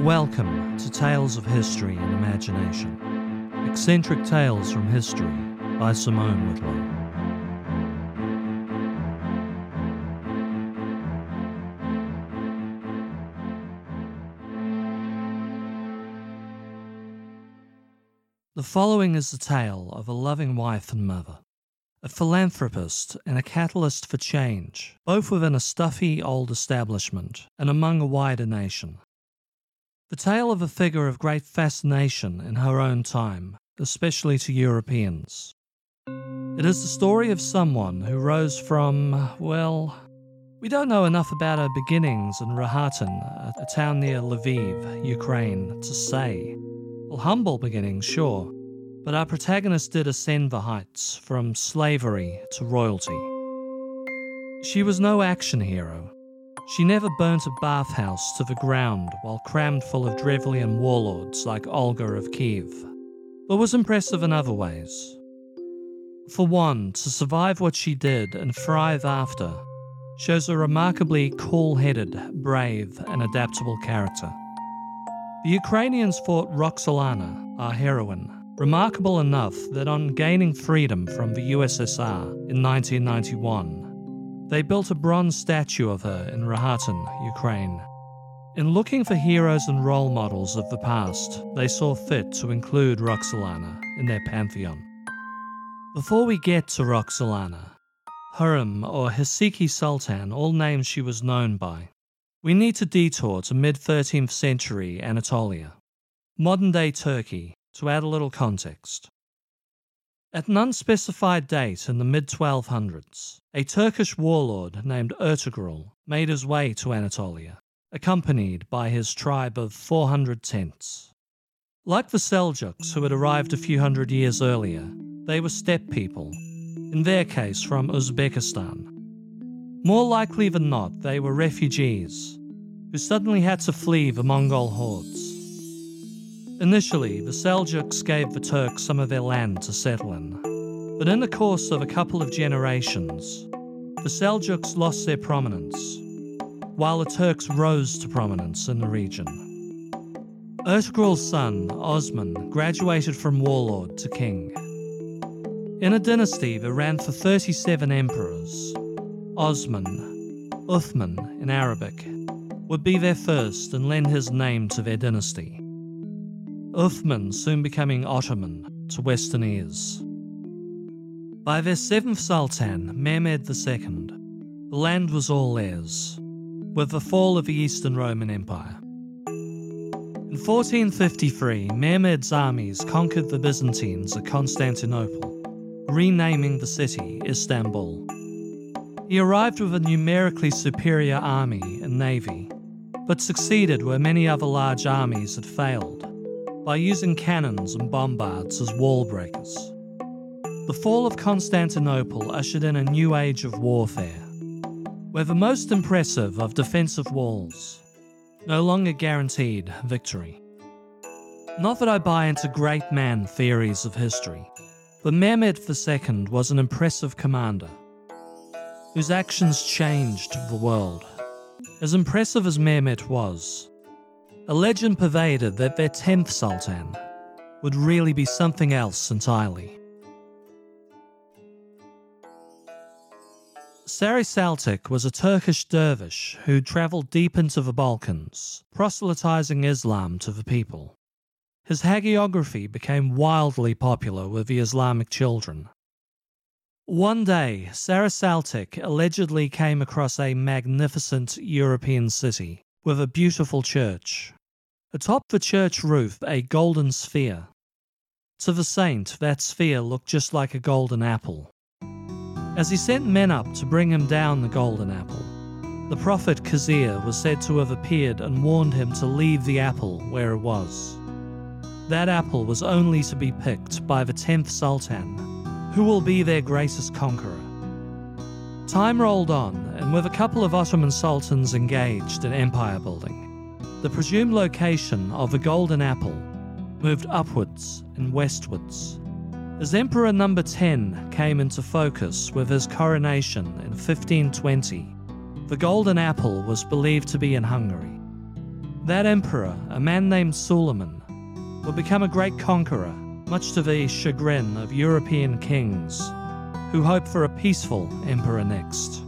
Welcome to Tales of History and Imagination. Eccentric Tales from History by Simone Whitlow. The following is the tale of a loving wife and mother, a philanthropist and a catalyst for change, both within a stuffy old establishment and among a wider nation. The tale of a figure of great fascination in her own time, especially to Europeans. It is the story of someone who rose from, well, we don't know enough about her beginnings in Rohatyn, a town near Lviv, Ukraine, to say. Well, humble beginnings, sure, but our protagonist did ascend the heights from slavery to royalty. She was no action hero, she never burnt a bathhouse to the ground while crammed full of Drevlian warlords like Olga of Kiev, but was impressive in other ways. For one, to survive what she did and thrive after shows a remarkably cool headed, brave, and adaptable character. The Ukrainians fought Roxolana, our heroine, remarkable enough that on gaining freedom from the USSR in 1991, they built a bronze statue of her in Rohatyn, Ukraine. In looking for heroes and role models of the past, they saw fit to include Roxolana in their pantheon. Before we get to Roxolana, Hurrem or Haseki Sultan, all names she was known by, we need to detour to mid 13th century Anatolia, modern day Turkey, to add a little context. At an unspecified date in the mid 1200s, a Turkish warlord named Ertugrul made his way to Anatolia, accompanied by his tribe of 400 tents. Like the Seljuks, who had arrived a few hundred years earlier, they were steppe people, in their case from Uzbekistan. More likely than not, they were refugees who suddenly had to flee the Mongol hordes. Initially, the Seljuks gave the Turks some of their land to settle in, but in the course of a couple of generations, the Seljuks lost their prominence, while the Turks rose to prominence in the region. Ertugrul's son, Osman, graduated from warlord to king. In a dynasty that ran for 37 emperors, Osman, Uthman in Arabic, would be their first and lend his name to their dynasty. Uthman soon becoming Ottoman to Western ears. By their seventh Sultan, Mehmed II, the land was all theirs, with the fall of the Eastern Roman Empire. In 1453, Mehmed's armies conquered the Byzantines at Constantinople, renaming the city Istanbul. He arrived with a numerically superior army and navy, but succeeded where many other large armies had failed by using cannons and bombards as wall breakers. The fall of Constantinople ushered in a new age of warfare, where the most impressive of defensive walls no longer guaranteed victory. Not that I buy into great man theories of history, but Mehmed II was an impressive commander whose actions changed the world. As impressive as Mehmet was, a legend pervaded that their 10th Sultan would really be something else entirely. Sari Saltik was a Turkish dervish who travelled deep into the Balkans, proselytizing Islam to the people. His hagiography became wildly popular with the Islamic children. One day, Sari Saltik allegedly came across a magnificent European city with a beautiful church Atop the church roof, a golden sphere. To the saint, that sphere looked just like a golden apple. As he sent men up to bring him down the golden apple, the prophet Khizr was said to have appeared and warned him to leave the apple where it was. That apple was only to be picked by the 10th Sultan, who will be their greatest conqueror. Time rolled on, and with a couple of Ottoman sultans engaged in empire building, the presumed location of the Golden Apple moved upwards and westwards. As Emperor number 10 came into focus with his coronation in 1520, the Golden Apple was believed to be in Hungary. That emperor, a man named Suleiman, would become a great conqueror, much to the chagrin of European kings who hoped for a peaceful emperor next.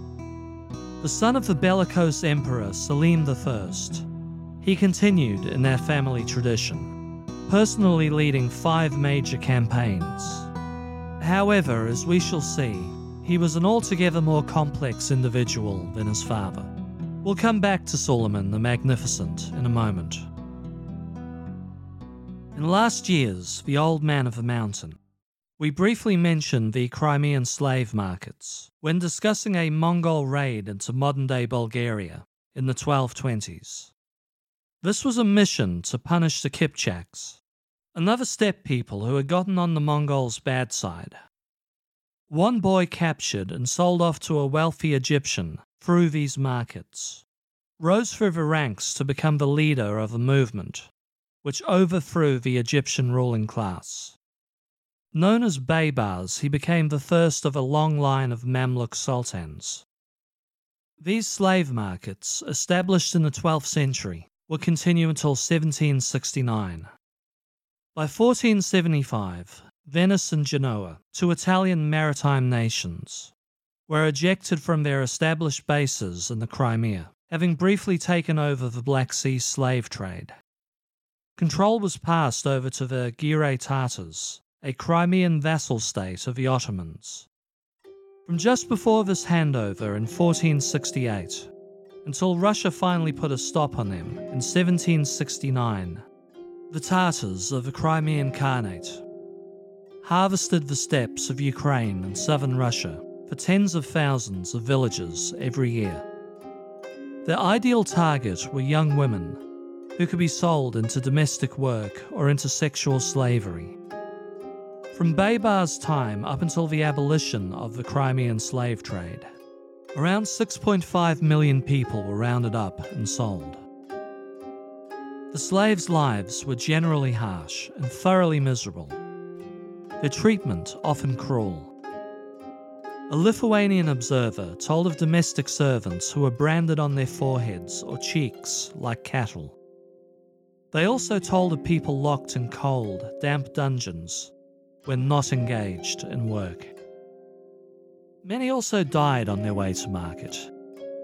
The son of the bellicose emperor Selim I, he continued in that family tradition, personally leading five major campaigns. However, as we shall see, he was an altogether more complex individual than his father. We'll come back to Suleiman the Magnificent in a moment. In last year's The Old Man of the Mountain, we briefly mentioned the Crimean slave markets when discussing a Mongol raid into modern day Bulgaria in the 1220s. This was a mission to punish the Kipchaks, another steppe people who had gotten on the Mongols' bad side. One boy captured and sold off to a wealthy Egyptian through these markets rose through the ranks to become the leader of a movement which overthrew the Egyptian ruling class. Known as Baybars, he became the first of a long line of Mamluk sultans. These slave markets, established in the 12th century, would continue until 1769. By 1475, Venice and Genoa, two Italian maritime nations, were ejected from their established bases in the Crimea, having briefly taken over the Black Sea slave trade. Control was passed over to the Giray Tatars, a Crimean vassal state of the Ottomans. From just before this handover in 1468 until Russia finally put a stop on them in 1769, the Tatars of the Crimean Khanate harvested the steppes of Ukraine and southern Russia for tens of thousands of villagers every year. Their ideal target were young women who could be sold into domestic work or into sexual slavery. From Baybar's time up until the abolition of the Crimean slave trade, around 6.5 million people were rounded up and sold. The slaves' lives were generally harsh and thoroughly miserable, their treatment often cruel. A Lithuanian observer told of domestic servants who were branded on their foreheads or cheeks like cattle. They also told of people locked in cold, damp dungeons when not engaged in work. Many also died on their way to market,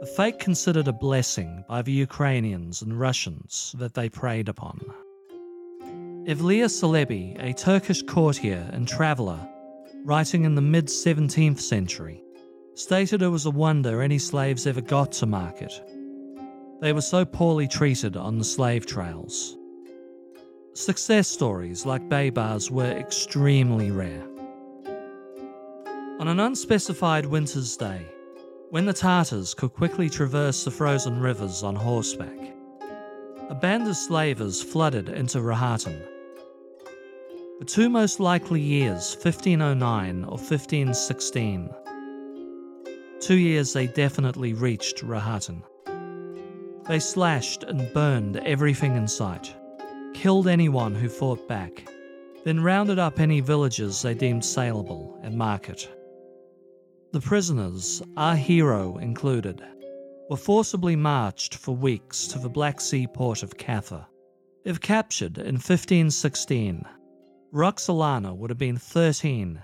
a fate considered a blessing by the Ukrainians and Russians that they preyed upon. Evliya Çelebi, a Turkish courtier and traveller, writing in the mid 17th century, stated it was a wonder any slaves ever got to market they were so poorly treated on the slave trails. Success stories like Baybar's were extremely rare. On an unspecified winter's day, when the Tartars could quickly traverse the frozen rivers on horseback, a band of slavers flooded into Rohatyn. The two most likely years, 1509 or 1516, two years they definitely reached Rohatyn. They slashed and burned everything in sight, killed anyone who fought back, then rounded up any villages they deemed saleable and market. The prisoners, our hero included, were forcibly marched for weeks to the Black Sea port of Kaffa. If captured in 1516, Roxolana would have been 13,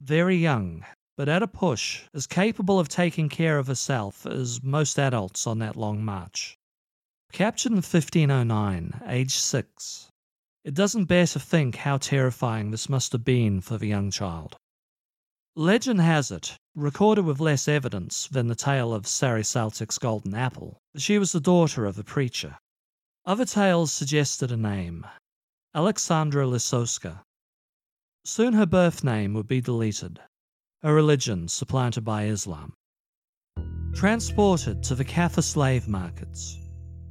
very young, but at a push, as capable of taking care of herself as most adults on that long march. Captured in 1509, age six, it doesn't bear to think how terrifying this must have been for the young child. Legend has it, recorded with less evidence than the tale of Sari Saltik's golden apple, that she was the daughter of a preacher. Other tales suggested a name Alexandra Lisowska. Soon her birth name would be deleted, a religion supplanted by Islam. Transported to the Kaffa slave markets,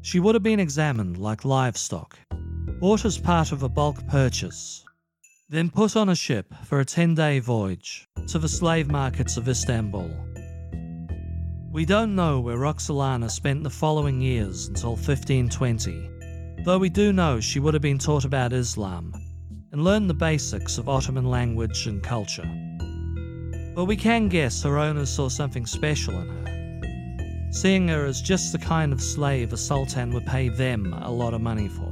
she would have been examined like livestock, bought as part of a bulk purchase, then put on a ship for a 10 day voyage to the slave markets of Istanbul. We don't know where Roxolana spent the following years until 1520, though we do know she would have been taught about Islam and learned the basics of Ottoman language and culture but we can guess her owners saw something special in her. Seeing her as just the kind of slave a sultan would pay them a lot of money for.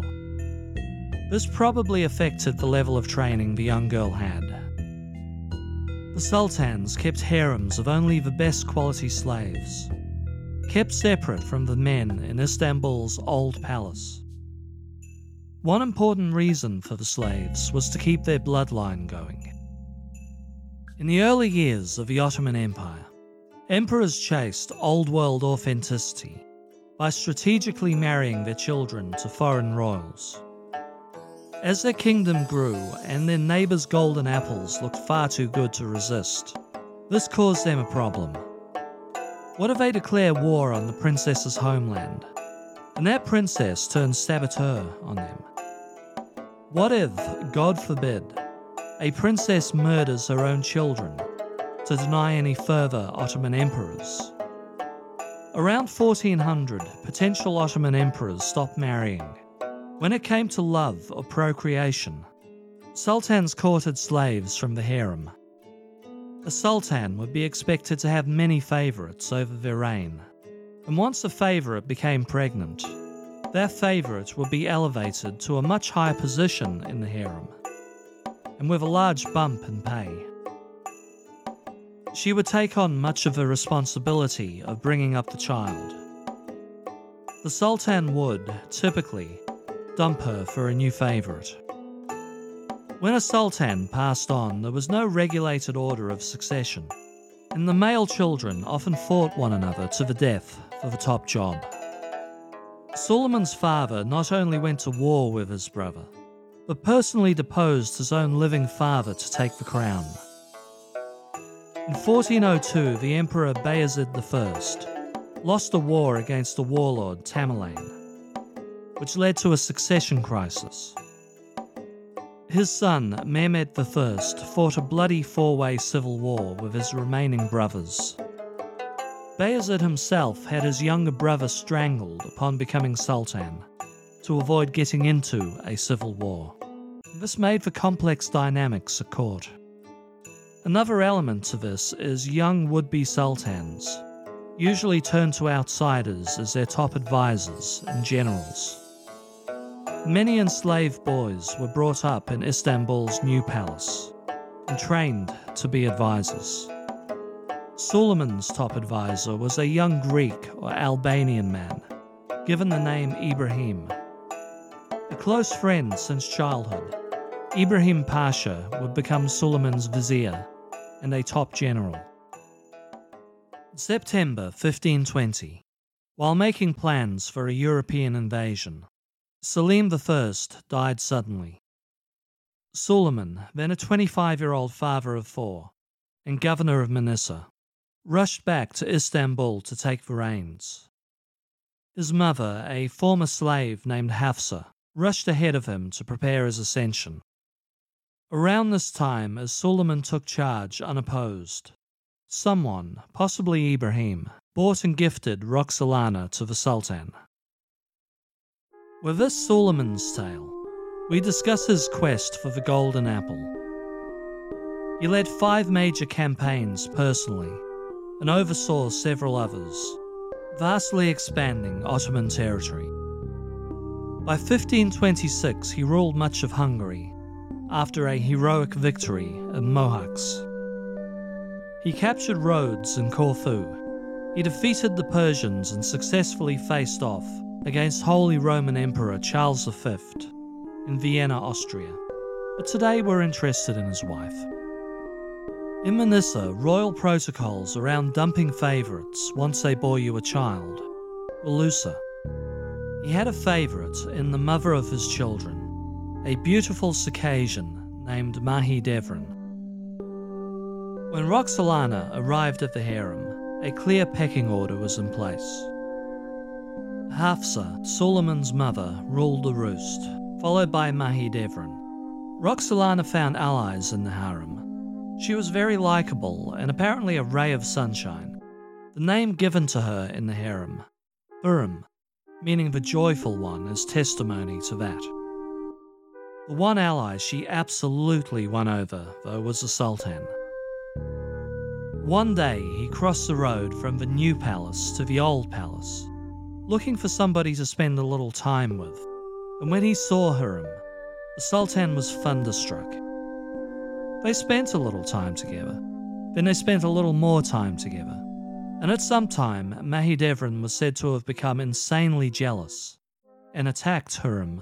This probably affected the level of training the young girl had. The sultans kept harems of only the best quality slaves, kept separate from the men in Istanbul's old palace. One important reason for the slaves was to keep their bloodline going. In the early years of the Ottoman Empire, emperors chased old world authenticity by strategically marrying their children to foreign royals. As their kingdom grew and their neighbours' golden apples looked far too good to resist, this caused them a problem. What if they declare war on the princess's homeland, and that princess turns saboteur on them? What if, God forbid, a princess murders her own children to deny any further Ottoman emperors? Around 1400, potential Ottoman emperors stopped marrying when it came to love or procreation, sultans courted slaves from the harem. A sultan would be expected to have many favourites over their reign, and once a favourite became pregnant, their favourite would be elevated to a much higher position in the harem, and with a large bump in pay. She would take on much of the responsibility of bringing up the child. The sultan would, typically, dump her for a new favourite. When a sultan passed on, there was no regulated order of succession, and the male children often fought one another to the death for the top job. Suleiman's father not only went to war with his brother, but personally deposed his own living father to take the crown. In 1402, the Emperor Bayezid I lost a war against the warlord Tamerlane which led to a succession crisis. His son, Mehmed I, fought a bloody four way civil war with his remaining brothers. Bayezid himself had his younger brother strangled upon becoming sultan to avoid getting into a civil war. This made for complex dynamics at court. Another element to this is young would be sultans usually turn to outsiders as their top advisors and generals. Many enslaved boys were brought up in Istanbul's new palace and trained to be advisors. Suleiman's top advisor was a young Greek or Albanian man, given the name Ibrahim. A close friend since childhood, Ibrahim Pasha would become Suleiman's vizier and a top general. September 1520, while making plans for a European invasion, Selim I died suddenly. Suleiman, then a 25 year old father of four and governor of Manisa, rushed back to Istanbul to take the reins. His mother, a former slave named Hafsa, rushed ahead of him to prepare his ascension. Around this time, as Suleiman took charge unopposed, someone, possibly Ibrahim, bought and gifted Roxolana to the Sultan. With this Suleiman's tale, we discuss his quest for the Golden Apple. He led five major campaigns personally and oversaw several others, vastly expanding Ottoman territory. By 1526, he ruled much of Hungary after a heroic victory at Mohacs. He captured Rhodes and Corfu. He defeated the Persians and successfully faced off against Holy Roman Emperor Charles V in Vienna, Austria. But today we're interested in his wife. In Manisa, royal protocols around dumping favourites once they bore you a child were looser. He had a favourite in the mother of his children, a beautiful Circassian named Mahidevran. When Roxolana arrived at the harem, a clear pecking order was in place. Hafsa, Suleiman's mother, ruled the roost, followed by Mahidevran. Roxolana found allies in the harem. She was very likable and apparently a ray of sunshine. The name given to her in the harem, Hurrem, meaning the joyful one, is testimony to that. The one ally she absolutely won over, though, was the Sultan. One day, he crossed the road from the new palace to the old palace, looking for somebody to spend a little time with. And when he saw Hurrem, the Sultan was thunderstruck. They spent a little time together. Then they spent a little more time together. And at some time, Mahidevran was said to have become insanely jealous and attacked Hurrem,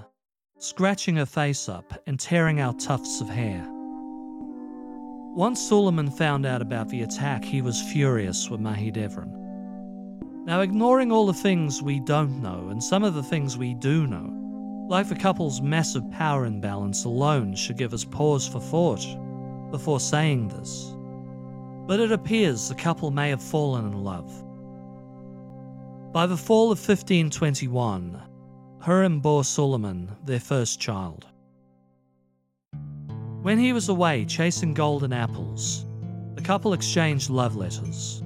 scratching her face up and tearing out tufts of hair. Once Suleiman found out about the attack, he was furious with Mahidevran. Now, ignoring all the things we don't know and some of the things we do know, like the couple's massive power imbalance alone should give us pause for thought before saying this. But it appears the couple may have fallen in love. By the fall of 1521, Hurrem bore Suleiman their first child. When he was away chasing golden apples, the couple exchanged love letters.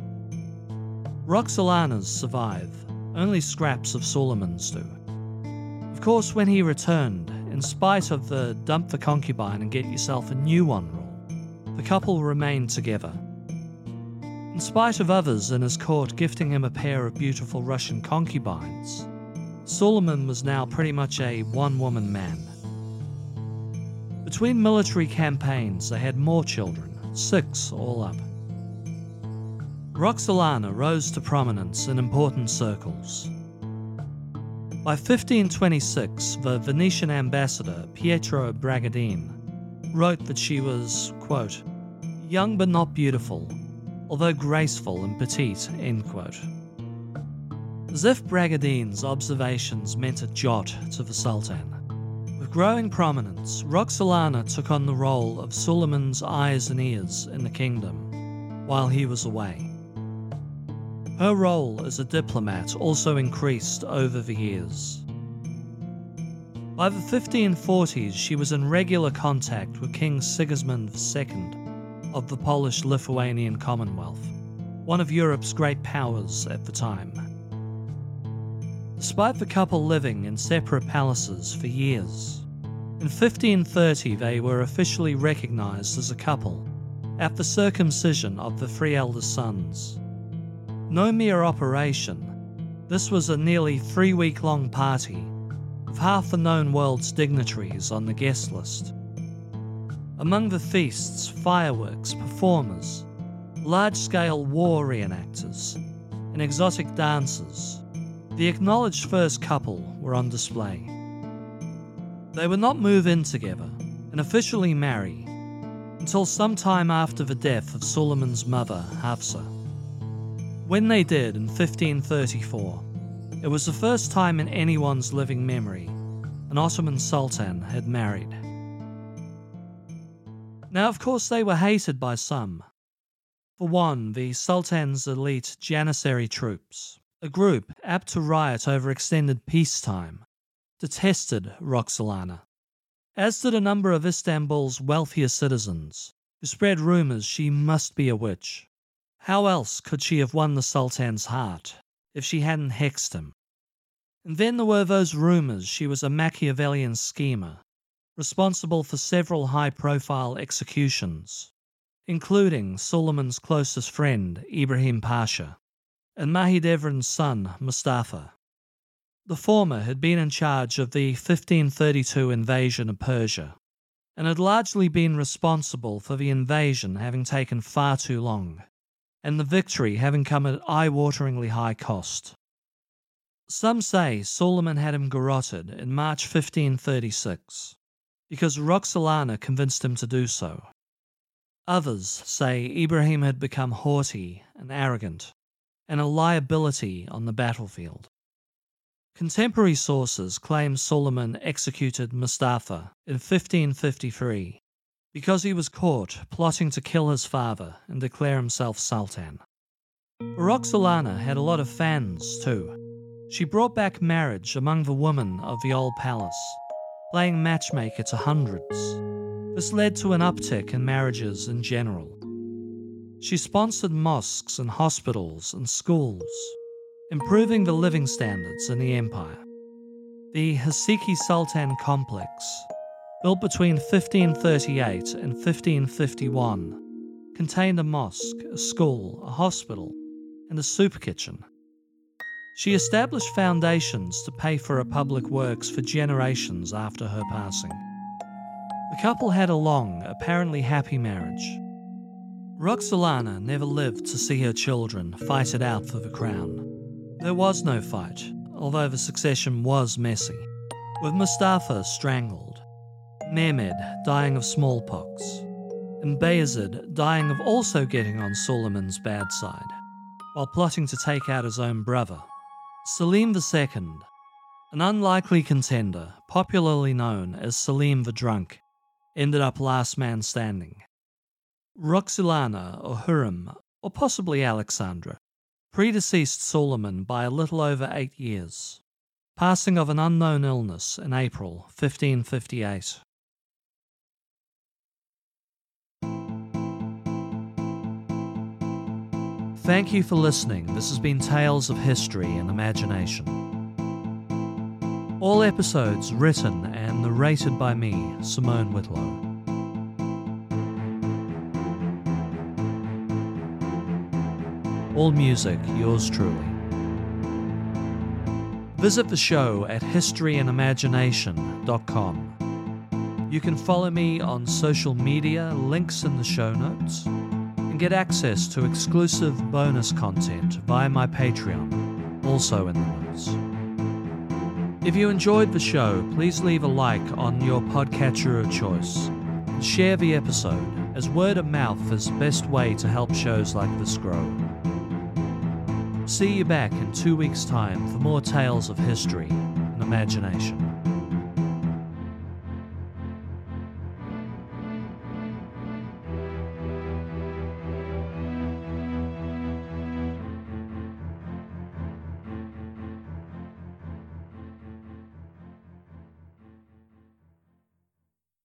Roxolana's survive, only scraps of Suleiman's do. Of course, when he returned, in spite of the dump the concubine and get yourself a new one rule, the couple remained together. In spite of others in his court gifting him a pair of beautiful Russian concubines, Suleiman was now pretty much a one woman man. Between military campaigns, they had more children, six all up. Roxolana rose to prominence in important circles. By 1526, the Venetian ambassador Pietro Bragadin wrote that she was, quote, young but not beautiful, although graceful and petite, end quote. As if Bragadin's observations meant a jot to the Sultan. With growing prominence, Roxolana took on the role of Suleiman's eyes and ears in the kingdom while he was away. Her role as a diplomat also increased over the years. By the 1540s, she was in regular contact with King Sigismund II of the Polish Lithuanian Commonwealth, one of Europe's great powers at the time. Despite the couple living in separate palaces for years, in 1530 they were officially recognized as a couple at the circumcision of the three eldest sons. No mere operation, this was a nearly three week long party with half the known world's dignitaries on the guest list. Among the feasts, fireworks, performers, large scale war reenactors, and exotic dancers the acknowledged first couple were on display. They would not move in together and officially marry until some time after the death of Suleiman's mother, Hafsa. When they did in 1534, it was the first time in anyone's living memory an Ottoman sultan had married. Now, of course, they were hated by some. For one, the Sultan's elite Janissary troops, a group apt to riot over extended peacetime detested Roxolana, as did a number of Istanbul's wealthier citizens, who spread rumours she must be a witch. How else could she have won the Sultan's heart if she hadn't hexed him? And then there were those rumours she was a Machiavellian schemer, responsible for several high profile executions, including Suleiman's closest friend, Ibrahim Pasha and Mahidevran's son, Mustafa. The former had been in charge of the 1532 invasion of Persia and had largely been responsible for the invasion having taken far too long and the victory having come at eye wateringly high cost. Some say Suleiman had him garroted in March 1536 because Roxolana convinced him to do so. Others say Ibrahim had become haughty and arrogant and a liability on the battlefield. Contemporary sources claim Suleiman executed Mustafa in 1553 because he was caught plotting to kill his father and declare himself Sultan. Roxolana had a lot of fans too. She brought back marriage among the women of the old palace, playing matchmaker to hundreds. This led to an uptick in marriages in general. She sponsored mosques and hospitals and schools, improving the living standards in the empire. The Haseki Sultan complex, built between 1538 and 1551, contained a mosque, a school, a hospital, and a super kitchen. She established foundations to pay for her public works for generations after her passing. The couple had a long, apparently happy marriage. Roxolana never lived to see her children fight it out for the crown. There was no fight, although the succession was messy, with Mustafa strangled, Mehmed dying of smallpox, and Bayezid dying of also getting on Suleiman's bad side, while plotting to take out his own brother. Selim II, an unlikely contender, popularly known as Selim the Drunk, ended up last man standing. Roxolana or Hurrem, or possibly Alexandra, predeceased Suleiman by a little over eight years, passing of an unknown illness in April 1558. Thank you for listening. This has been Tales of History and Imagination. All episodes written and narrated by me, Simone Whitlow. All music, yours truly. Visit the show at historyandimagination.com. You can follow me on social media, links in the show notes and get access to exclusive bonus content via my Patreon, also in the notes. If you enjoyed the show, please leave a like on your podcatcher of choice and share the episode, as word of mouth is the best way to help shows like this grow. See you back in two weeks' time for more tales of history and imagination.